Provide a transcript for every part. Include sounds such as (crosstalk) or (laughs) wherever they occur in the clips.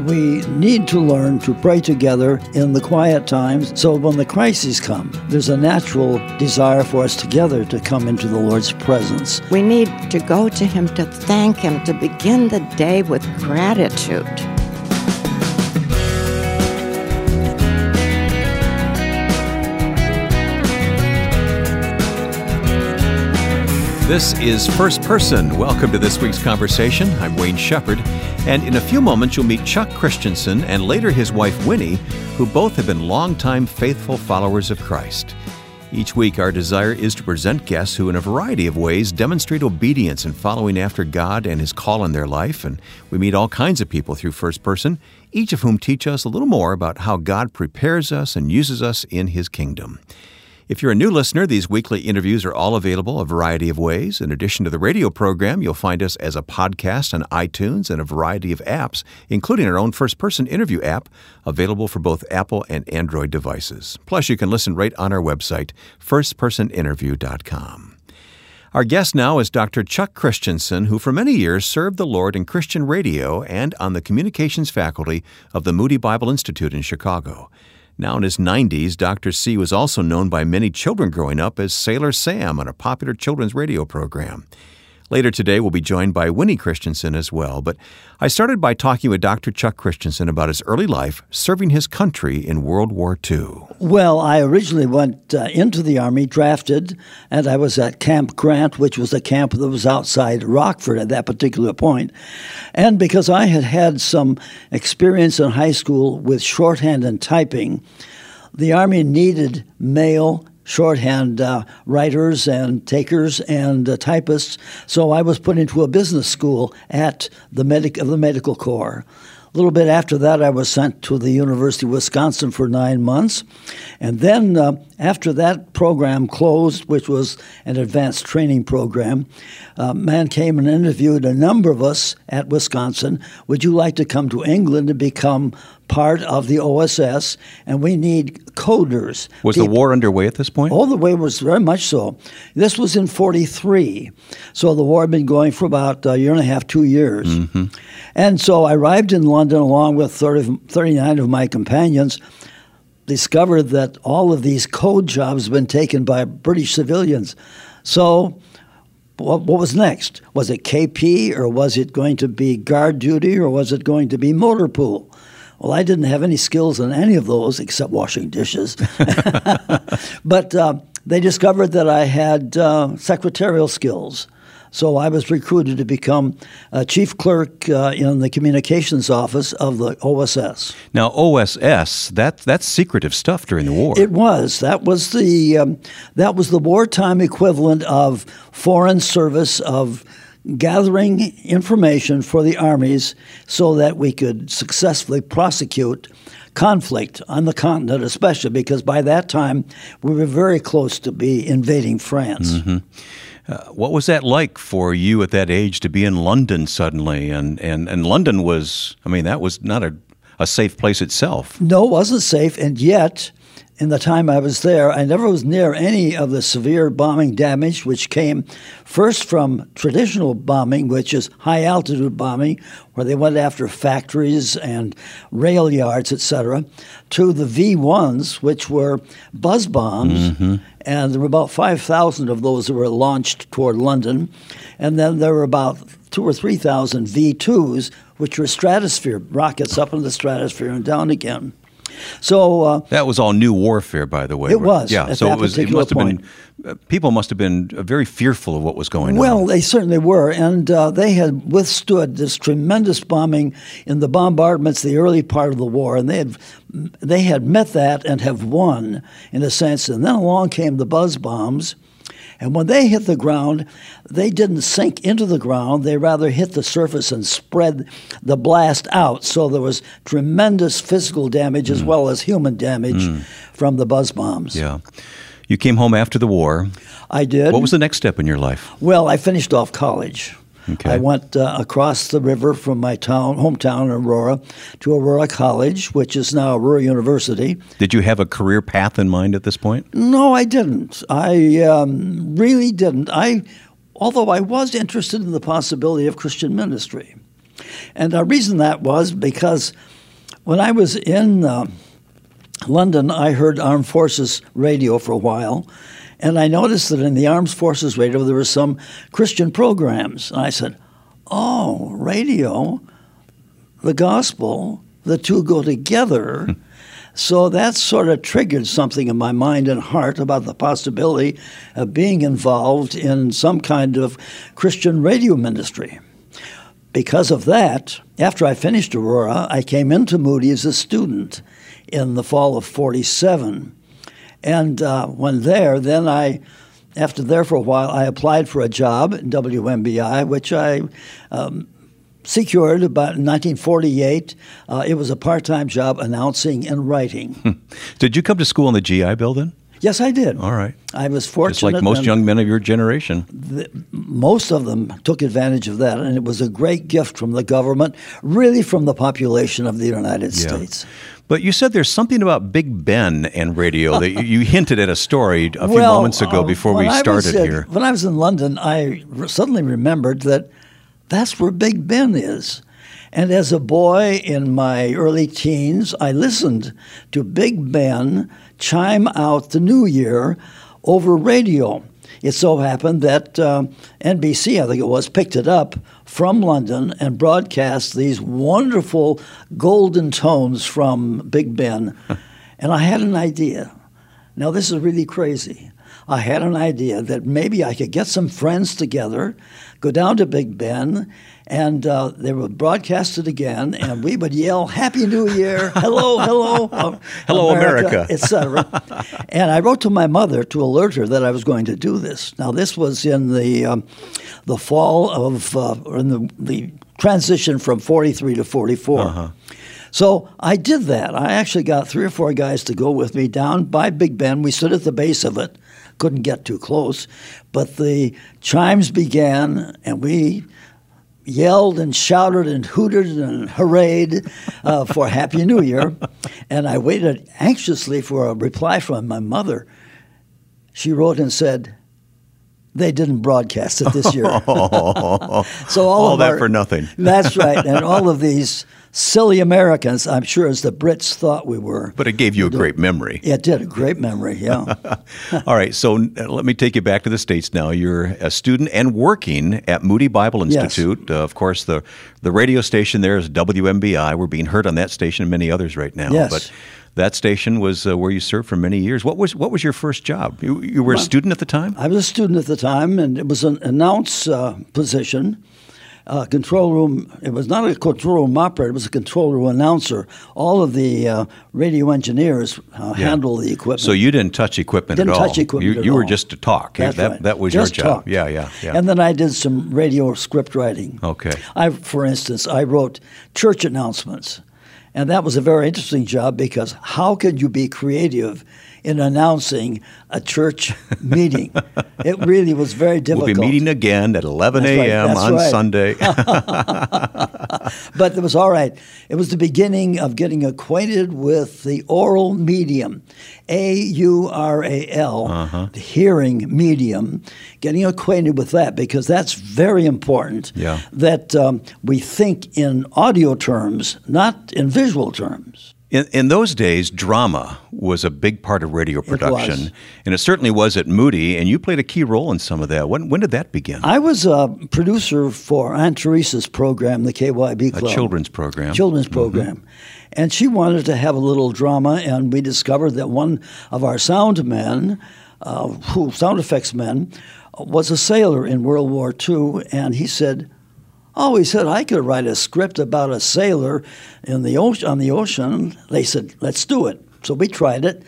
We need to learn to pray together in the quiet times so when the crises come, there's a natural desire for us together to come into the Lord's presence. We need to go to Him to thank Him, to begin the day with gratitude. This is First Person. Welcome to this week's conversation. I'm Wayne Shepherd, and in a few moments you'll meet Chuck Christensen and later his wife Winnie, who both have been longtime faithful followers of Christ. Each week, our desire is to present guests who, in a variety of ways, demonstrate obedience in following after God and His call in their life. And we meet all kinds of people through First Person, each of whom teach us a little more about how God prepares us and uses us in His kingdom. If you're a new listener, these weekly interviews are all available a variety of ways. In addition to the radio program, you'll find us as a podcast on iTunes and a variety of apps, including our own first person interview app, available for both Apple and Android devices. Plus, you can listen right on our website, firstpersoninterview.com. Our guest now is Dr. Chuck Christensen, who for many years served the Lord in Christian radio and on the communications faculty of the Moody Bible Institute in Chicago. Now in his 90s, Dr. C was also known by many children growing up as Sailor Sam on a popular children's radio program. Later today, we'll be joined by Winnie Christensen as well. But I started by talking with Dr. Chuck Christensen about his early life serving his country in World War II. Well, I originally went uh, into the Army, drafted, and I was at Camp Grant, which was a camp that was outside Rockford at that particular point. And because I had had some experience in high school with shorthand and typing, the Army needed male shorthand uh, writers and takers and uh, typists. So I was put into a business school at the medic of the medical corps. A little bit after that, I was sent to the University of Wisconsin for nine months. And then, uh, after that program closed, which was an advanced training program, uh, man came and interviewed a number of us at Wisconsin. Would you like to come to England and become part of the OSS, and we need coders. Was People, the war underway at this point? Oh, the way was very much so. This was in 43. So the war had been going for about a year and a half, two years. Mm-hmm. And so I arrived in London along with 30, 39 of my companions, discovered that all of these code jobs had been taken by British civilians. So what, what, was next? Was it KP or was it going to be guard duty or was it going to be motor pool? Well, I didn't have any skills in any of those except washing dishes. (laughs) but uh, they discovered that I had uh, secretarial skills. So I was recruited to become a chief clerk uh, in the communications office of the OSS. Now, OSS that that's secretive stuff during the war. It was. That was the um, that was the wartime equivalent of foreign service of gathering information for the armies so that we could successfully prosecute conflict on the continent, especially because by that time we were very close to be invading France. Mm-hmm. Uh, what was that like for you at that age to be in London suddenly? And, and, and London was, I mean, that was not a, a safe place itself. No, it wasn't safe. And yet, in the time I was there, I never was near any of the severe bombing damage, which came first from traditional bombing, which is high altitude bombing, where they went after factories and rail yards, etc., to the V 1s, which were buzz bombs. Mm-hmm. And there were about 5,000 of those that were launched toward London. And then there were about two or 3,000 V 2s, which were stratosphere rockets up in the stratosphere and down again. So uh, that was all new warfare, by the way. It was. Yeah. so it was. It must have point. been. Uh, people must have been uh, very fearful of what was going well, on. Well, they certainly were, and uh, they had withstood this tremendous bombing in the bombardments the early part of the war, and they had they had met that and have won in a sense. And then along came the buzz bombs and when they hit the ground, they didn't sink into the ground. They rather hit the surface and spread the blast out. So there was tremendous physical damage as mm. well as human damage mm. from the buzz bombs. Yeah. You came home after the war. I did. What was the next step in your life? Well, I finished off college. Okay. I went uh, across the river from my town, hometown, Aurora, to Aurora College, which is now Aurora University. Did you have a career path in mind at this point? No, I didn't. I um, really didn't. I, although I was interested in the possibility of Christian ministry. And the reason that was because when I was in uh, London, I heard Armed Forces radio for a while, and I noticed that in the Armed Forces radio there were some Christian programs. And I said, Oh, radio, the gospel, the two go together. (laughs) So that sort of triggered something in my mind and heart about the possibility of being involved in some kind of Christian radio ministry. Because of that, after I finished Aurora, I came into Moody as a student in the fall of 47. And uh, when there, then I, after there for a while, I applied for a job at WMBI, which I um, secured about 1948. Uh, it was a part time job announcing and writing. Did you come to school in the GI building? Yes, I did. All right. I was fortunate. Just like most young men of your generation. the- most of them took advantage of that, and it was a great gift from the government, really from the population of the United Yeah. States. But you said there's something about Big Ben and radio that you, hinted at a story a few Well, moments ago uh, before when we started in- here. When I was in London, I r- suddenly remembered that that's where Big Ben is. And as a boy in my early teens, I listened to Big Ben chime out the new year over radio. It so happened that uh, NBC, I think it was, picked it up from London and broadcast these wonderful golden tones from Big Ben. (laughs) and I had an idea. Now, this is really crazy. I had an idea that maybe I could get some friends together, go down to Big Ben, and uh, they would broadcast it again, and we would yell "Happy New Year!" "Hello, hello, (laughs) uh, Hello, America." etc. and I wrote to my mother to alert her that I was going to do this. Now, this was in the um, the fall of uh, or in the, the transition from 43 to 44. So I did that. I actually got three or four guys to go with me down by Big Ben. We stood at the base of it, couldn't get too close, but the chimes began, and we yelled and shouted and hooted and hurrayed uh, for Happy New Year. (laughs) And I waited anxiously for a reply from my mother. She wrote and said, they didn't broadcast it this year. (laughs) (laughs) so all, All of that our- for nothing. That's right. And all of these silly Americans, I'm sure as the Brits thought we were. But it gave you a great memory. Yeah, It did a great memory, yeah. (laughs) All right, so uh, let me take you back to the States now. You're a student and working at Moody Bible Yes. Institute. Uh, of course, the, the radio station there is WMBI. We're being heard on that station and many others right now. Yes. But that station was uh, where you served for many years. What was, what was your first job? You, you were a student at the time? I was a student at the time, and it was an announce uh, position. Uh, control room. It was not a control room operator. It was a control room announcer. All of the uh, radio engineers uh, Yeah. handle the equipment. So you didn't touch equipment Didn't at all. touch equipment You, you were all. just to talk. That's that, right. that was Just your job. talk. Yeah, yeah, yeah. And then I did some radio script writing. Okay. I, for instance, I wrote church announcements, and that was a very interesting job because how could you be creative in announcing a church (laughs) meeting? it really was very difficult. we'll be meeting again at 11 That's right, a.m. on right. Sunday. (laughs) but it was all right. It was the beginning of getting acquainted with the oral medium, A U R A L, Uh-huh. the hearing medium. Getting acquainted with that because that's very important. Yeah. That um, we think in audio terms, not in visual terms. In, in those days, drama was a big part of radio production, was. and it certainly was at Moody. And you played a key role in some of that. When when did that begin? I was a producer for Aunt Teresa's program, the KYB Club, a children's program. children's program. And she wanted to have a little drama, and we discovered that one of our sound men, uh, who sound effects men, was a sailor in World War II, and he said, "Oh, he said I could write a script about a sailor in the ocean on the ocean." They said, "Let's do it." So we tried it,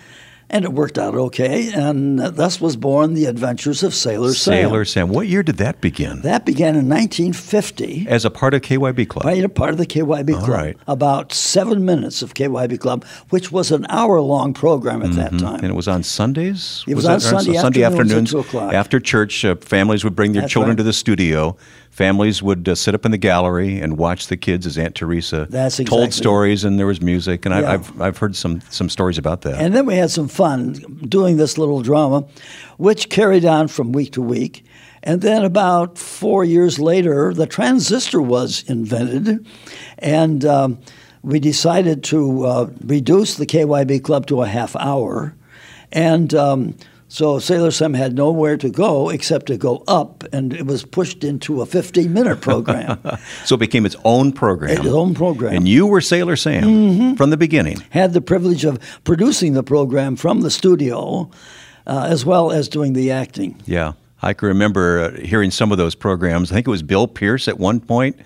and it worked out okay, and thus was born the Adventures of Sailor Sam. Sailor Sam. What year did that begin? That began in 1950. As a part of KYB Club. Right, a part of the KYB Club. right. About seven minutes of KYB Club, which was an hour-long program at that time. And it was on Sundays. It was on that- or Sunday Sunday afternoons afternoons at 2 o'clock. after church. Uh, families would bring their That's children right. to the studio. Families would uh, sit up in the gallery and watch the kids as Aunt Teresa That's told stories, and there was music. And I, Yeah. I've I've heard some some stories about that. And then we had some fun doing this little drama, which carried on from week to week. And then about four years later, the transistor was invented, and um, we decided to uh, reduce the KYB club to a half hour. And um, so Sailor Sam had nowhere to go except to go up, and it was pushed into a 15 minute program. (laughs) so it became its own program. Its own program. And you were Sailor Sam mm-hmm. from the beginning. Had the privilege of producing the program from the studio, uh, as well as doing the acting. Yeah. I can remember uh, hearing some of those programs. I think it was Bill Pierce at one point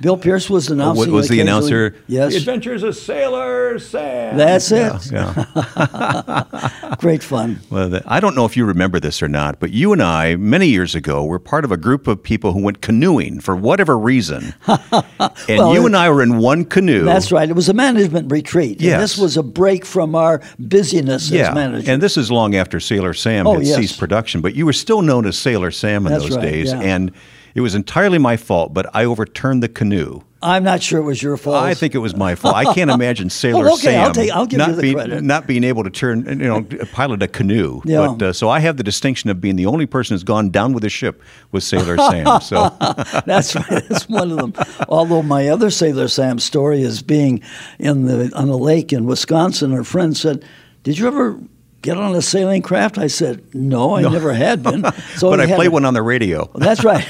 Bill Pierce was uh, announcing. was the announcer? Yes. The Adventures of Sailor Sam. That's it. Yeah. yeah. (laughs) Great fun. Well, I don't know if you remember this or not, but you and I, many years ago, were part of a group of people who went canoeing for whatever reason. (laughs) and well, you and I were in one canoe. That's right. It was a management retreat. Yes. this was a break from our busyness yeah. as managers. And this is long after Sailor Sam oh, had yes. ceased production, but you were still known as Sailor Sam in That's those right, days. Yeah. And it was entirely my fault, but I overturned the canoe. I'm not sure it was your fault. I think it was my fault. I can't (laughs) imagine Sailor well, okay, Sam I'll, take, I'll give not you the be, credit. not being able to turn, you know, pilot a canoe. Yeah. But, uh, so I have the distinction of being the only person who's gone down with a ship with Sailor Sam. So (laughs) that's right. That's one of them. Although my other Sailor Sam story is being in the on a lake in Wisconsin. Her friend said, "Did you ever?" Get on a sailing craft? I said, no, I no. never had been. (laughs) So but I played a, one on the radio. (laughs) That's right.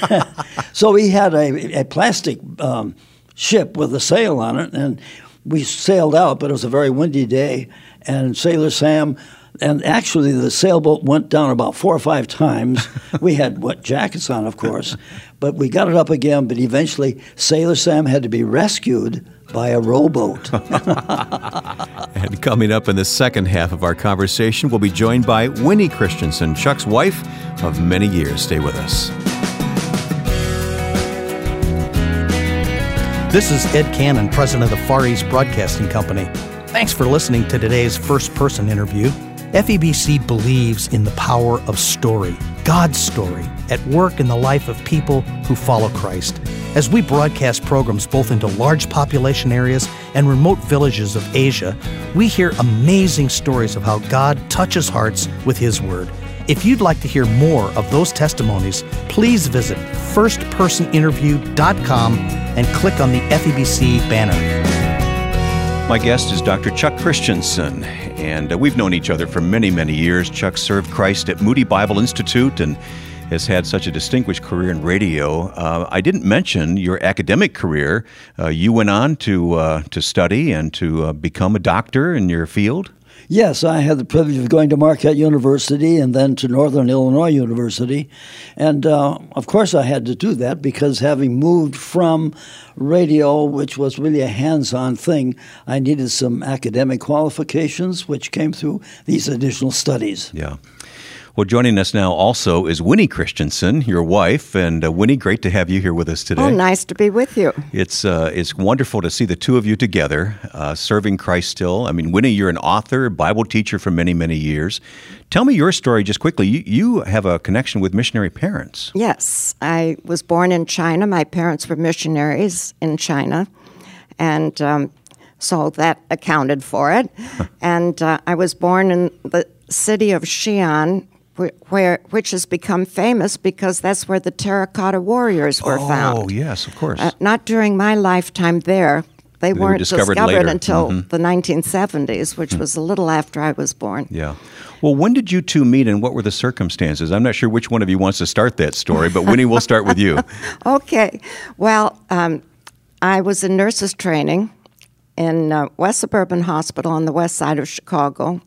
(laughs) so we had a, a plastic um, ship with a sail on it, and we sailed out, but it was a very windy day. And Sailor Sam, and actually the sailboat went down about four or five times. we had wet jackets on, of course, but we got it up again. But eventually, Sailor Sam had to be rescued by a rowboat. (laughs) and coming up in the second half of our conversation, we'll be joined by Winnie Christensen, Chuck's wife of many years. Stay with us. This is Ed Cannon, president of the Far East Broadcasting Company. Thanks for listening to today's first person interview. FEBC believes in the power of story, God's story, at work in the life of people who follow Christ. As we broadcast programs both into large population areas and remote villages of Asia, we hear amazing stories of how God touches hearts with His Word. If you'd like to hear more of those testimonies, please visit firstpersoninterview.com and click on the FEBC banner. My guest is Dr. Chuck Christensen, and uh, we've known each other for many, many years. Chuck served Christ at Moody Bible Institute and has had such a distinguished career in radio. Uh, I didn't mention your academic career. Uh, you went on to uh, to study and to uh, become a doctor in your field. Yes, I had the privilege of going to Marquette University and then to Northern Illinois University. And uh, of course, I had to do that because having moved from radio, which was really a hands on thing, I needed some academic qualifications, which came through these additional studies. Yeah. Well, joining us now also is Winnie Christensen, your wife, and uh, Winnie, great to have you here with us today. Oh, nice to be with you. It's uh, it's wonderful to see the two of you together, uh, serving Christ still. I mean, Winnie, you're an author, Bible teacher for many many years. Tell me your story just quickly. You, you have a connection with missionary parents. Yes, I was born in China. My parents were missionaries in China, and. Um, so that accounted for it. and uh, I was born in the city of Xi'an, where which has become famous because that's where the terracotta warriors were oh, found. Oh, yes, of course. Uh, not during my lifetime there. They, they weren't were discovered, discovered until mm-hmm. the 1970s, which mm. was a little after I was born. Yeah. Well, when did you two meet and what were the circumstances? I'm not sure which one of you wants to start that story, but Winnie, we'll start with you. (laughs) okay. Well, um, I was in nurses training in uh, West Suburban Hospital on the west side of Chicago.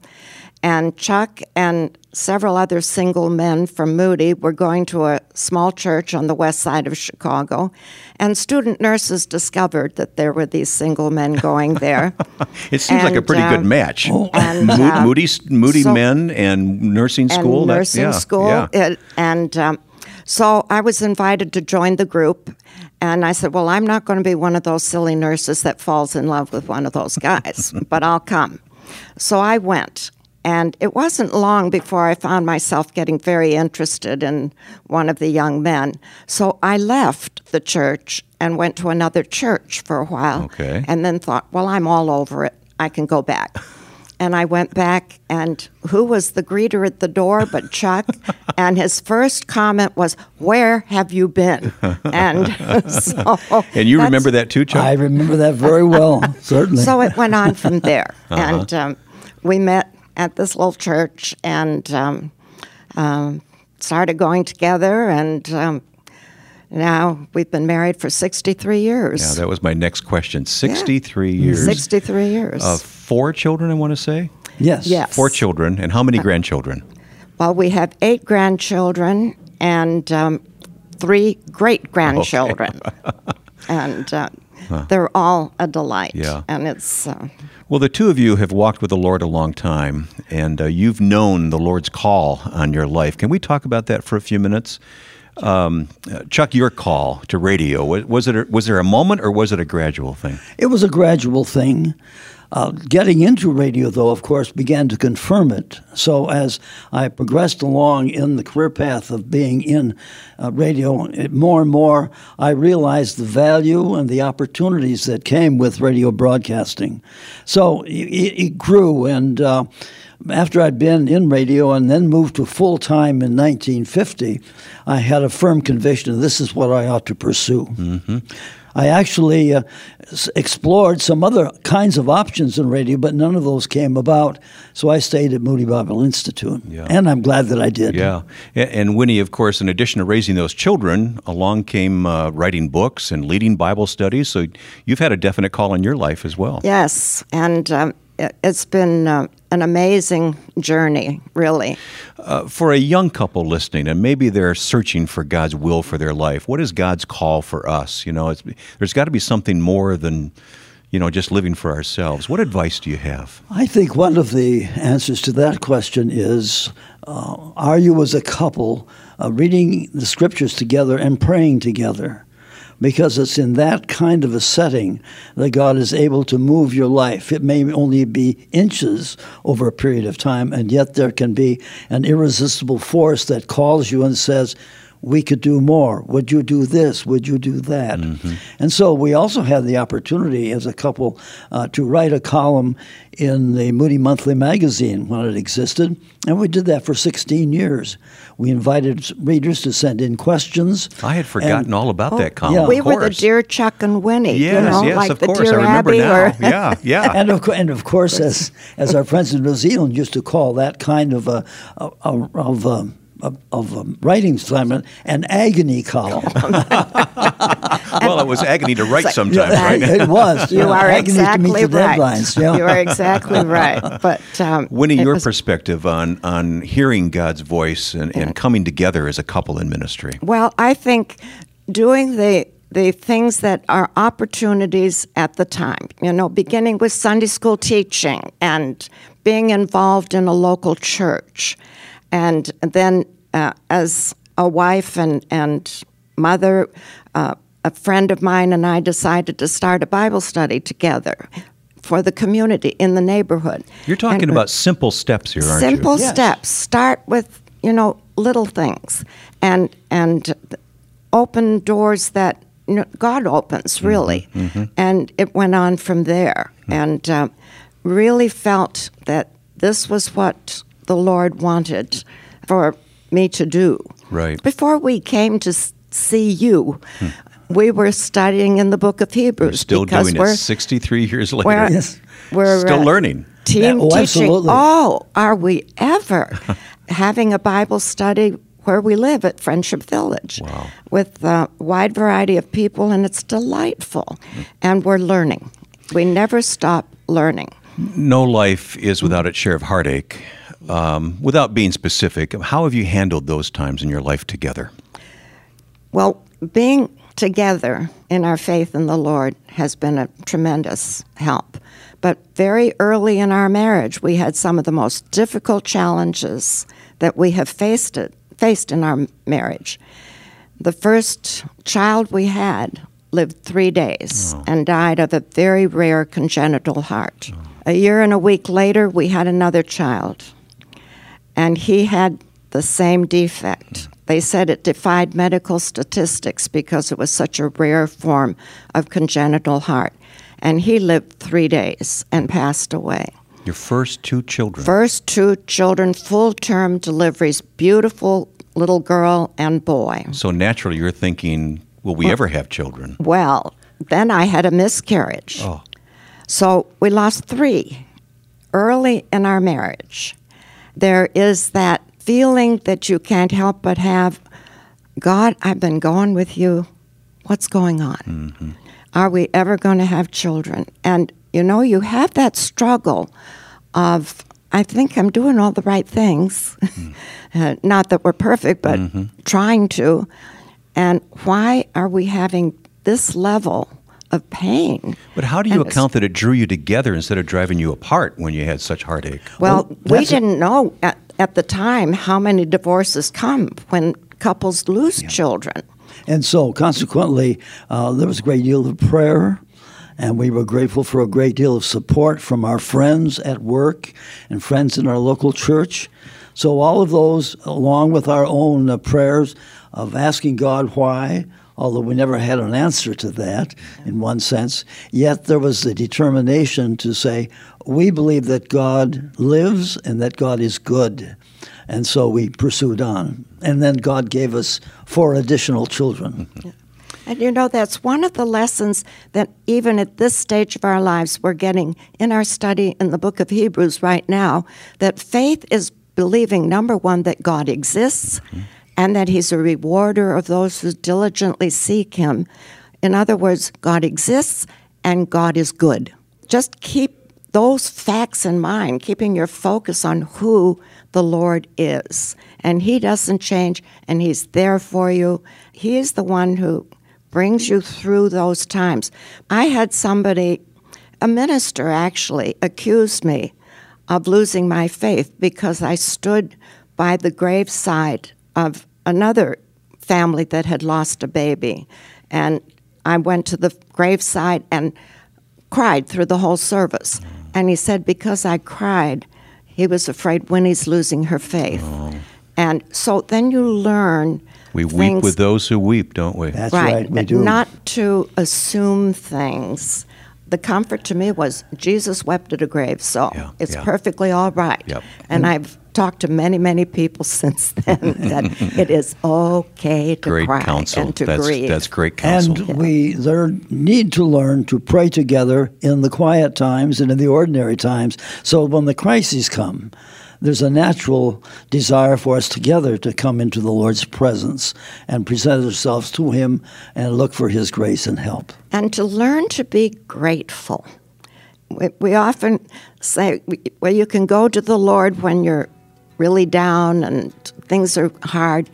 And Chuck and several other single men from Moody were going to a small church on the west side of Chicago. And student nurses discovered that there were these single men going there. (laughs) it seems and, like a pretty uh, good match. And, Mo- uh, Moody, Moody so, men and nursing school. And nursing yeah, school. Yeah. It, and um, so I was invited to join the group. And I said, Well, I'm not going to be one of those silly nurses that falls in love with one of those guys, (laughs) but I'll come. So I went. And it wasn't long before I found myself getting very interested in one of the young men. So I left the church and went to another church for a while. Okay. And then thought, well, I'm all over it. I can go back. (laughs) And I went back, and who was the greeter at the door but Chuck? (laughs) and his first comment was, Where have you been? And (laughs) so. And you remember that too, Chuck? I remember that very well, certainly. So it went on from there. And um, we met at this little church and um, um, started going together. And um, now we've been married for 63 years. yeah, that was my next question. 63 years. 63 years. Uh, four children, I want to say? yes. Yes. Four children. And how many grandchildren? well, we have eight grandchildren and um, three great grandchildren. (laughs) and uh, they're all a delight. Yeah. And it's. Uh, Well, the two of you have walked with the Lord a long time, and uh, you've known the Lord's call on your life. Can we talk about that for a few minutes? Um, Chuck, your call to radio was, was it? A, was there a moment, or was it a gradual thing? It was a gradual thing. Uh, getting into radio, though, of course, began to confirm it. So as I progressed along in the career path of being in uh, radio, it, more and more I realized the value and the opportunities that came with radio broadcasting. So it, it grew, and uh, after I'd been in radio and then moved to full time in 1950, I had a firm conviction this is what I ought to pursue. I actually uh, s- explored some other kinds of options in radio, but none of those came about. So I stayed at Moody Bible Institute, Yeah. and I'm glad that I did. Yeah, and Winnie, of course, in addition to raising those children, along came uh, writing books and leading Bible studies. So you've had a definite call in your life as well. Yes, and um, it, it's been uh, an amazing journey, really. Uh, for a young couple listening, and maybe they're searching for God's will for their life, what is God's call for us? You know, it's, there's got to be something more than, you know, just living for ourselves. What advice do you have? I think one of the answers to that question is uh, Are you as a couple uh, reading the scriptures together and praying together? Because it's in that kind of a setting that God is able to move your life. It may only be inches over a period of time, and yet there can be an irresistible force that calls you and says, we could do more. Would you do this? Would you do that? And so we also had the opportunity as a couple uh, to write a column in the Moody Monthly magazine when it existed, and we did that for 16 years. We invited readers to send in questions. I had forgotten And- all about that column. yeah. of we were the course. Dear Chuck and Winnie, Yes, you know, yes, like of the course. Dear I remember Abby. now. Or, yeah, (laughs) yeah. and of, co- and of course, as as our friends in New Zealand used to call that kind of a, a, a of um, of, of um, writing assignment an agony column. (laughs) well, it was agony to write sometimes, right? it was. you yeah, are agony exactly to meet the right. deadlines. Yeah. You are exactly right. But um, Winnie, your was- perspective on, on hearing God's voice and, and coming together as a couple in ministry. Well, I think doing the the things that are opportunities at the time, you know, beginning with Sunday school teaching and being involved in a local church, and then uh, as a wife and and mother, uh, a friend of mine and I decided to start a Bible study together for the community in the neighborhood. You're talking And- about simple steps here, aren't simple you? Yes. steps start with you know little things and and open doors that you know, god opens really and it went on from there and uh, really felt that this was what the lord wanted for me to do Right. before we came to see you we were studying in the book of hebrews Still doing we're it 63 years later. we're, Yes. we're Still uh, learning. Team Yeah, oh, teaching. absolutely. Oh, are we ever (laughs) having a Bible study where we live at Friendship Village Wow. with a wide variety of people, and it's delightful. And we're learning. We never stop learning. No life is without its share of heartache. Um, without being specific, how have you handled those times in your life together? Well, being together in our faith in the Lord has been a tremendous help. But very early in our marriage, we had some of the most difficult challenges that we have faced it, faced in our marriage. The first child we had lived three days and died of a very rare congenital heart. A year and a week later, we had another child and he had the same defect. They said it defied medical statistics because it was such a rare form of congenital heart. And he lived three days and passed away. Your first two children. First two children, full term deliveries, beautiful little girl and boy. So naturally, you're thinking, will we ever have children? Well, then I had a miscarriage. Oh. So we lost three early in our marriage. There is that feeling that you can't help but have God, I've been going with you. What's going on? Mm-hmm. Are we ever going to have children? And you know, you have that struggle of, I think I'm doing all the right things. Mm. (laughs) uh, not that we're perfect, but Mm-hmm. trying to. And why are we having this level of pain? But how do you And account that it drew you together instead of driving you apart when you had such heartache? Well, we didn't know at, at the time how many divorces come when couples lose children. And so, consequently, uh, there was a great deal of prayer, and we were grateful for a great deal of support from our friends at work and friends in our local church. So, all of those, along with our own uh, prayers of asking God why, although we never had an answer to that in one sense, yet there was the determination to say, we believe that God lives and that God is good. And so we pursued on. And then God gave us four additional children. And you know, that's one of the lessons that even at this stage of our lives, we're getting in our study in the book of Hebrews right now that faith is believing, number one, that God exists and that He's a rewarder of those who diligently seek Him. In other words, God exists and God is good. Just keep those facts in mind, keeping your focus on who the Lord is. And He doesn't change, and He's there for you. He is the one who brings you through those times. I had somebody, a minister actually, accused me of losing my faith because I stood by the graveside of another family that had lost a baby. And I went to the graveside and cried through the whole service. And he said, because I cried, he was afraid Winnie's losing her faith. Oh. And so then you learn. We weep with those who weep, don't we? That's right, we do. Not to assume things. The comfort to me was Jesus wept at a grave, so Yeah, it's yeah. perfectly all right. Yep. And I've talked to many, many people (laughs) since then (laughs) that it is okay to great cry counsel. and to that's, grieve. that's great counsel. And we there need to learn to pray together in the quiet times and in the ordinary times. So when the crises come, there's a natural desire for us together to come into the Lord's presence and present ourselves to Him and look for His grace and help. and to learn to be grateful. We, we often say, well, you can go to the Lord when you're really down and things are hard,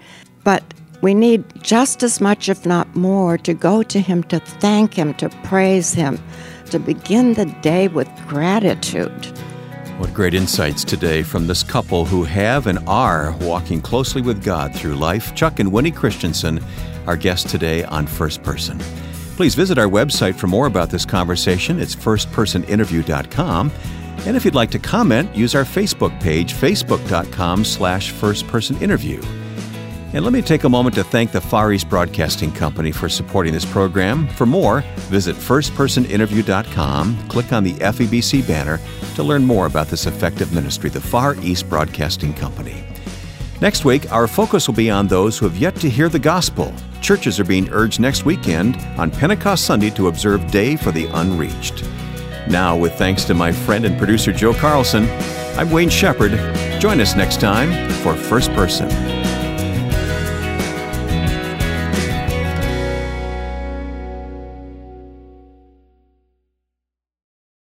but we need just as much, if not more, to go to Him, to thank Him, to praise Him, to begin the day with gratitude. What great insights today from this couple who have and are walking closely with God through life. Chuck and Winnie Christensen, our guests today on First Person. Please visit our website for more about this conversation. It's firstpersoninterview.com. And if you'd like to comment, use our Facebook page, facebook.com slash firstpersoninterview. And let me take a moment to thank the Far East Broadcasting Company for supporting this program. For more, visit firstpersoninterview.com, click on the FEBC banner to learn more about this effective ministry, the Far East Broadcasting Company. Next week, our focus will be on those who have yet to hear the gospel. Churches are being urged next weekend on Pentecost Sunday to observe Day for the Unreached. Now, with thanks to my friend and producer Joe Carlson, I'm Wayne Shepherd. Join us next time for First Person.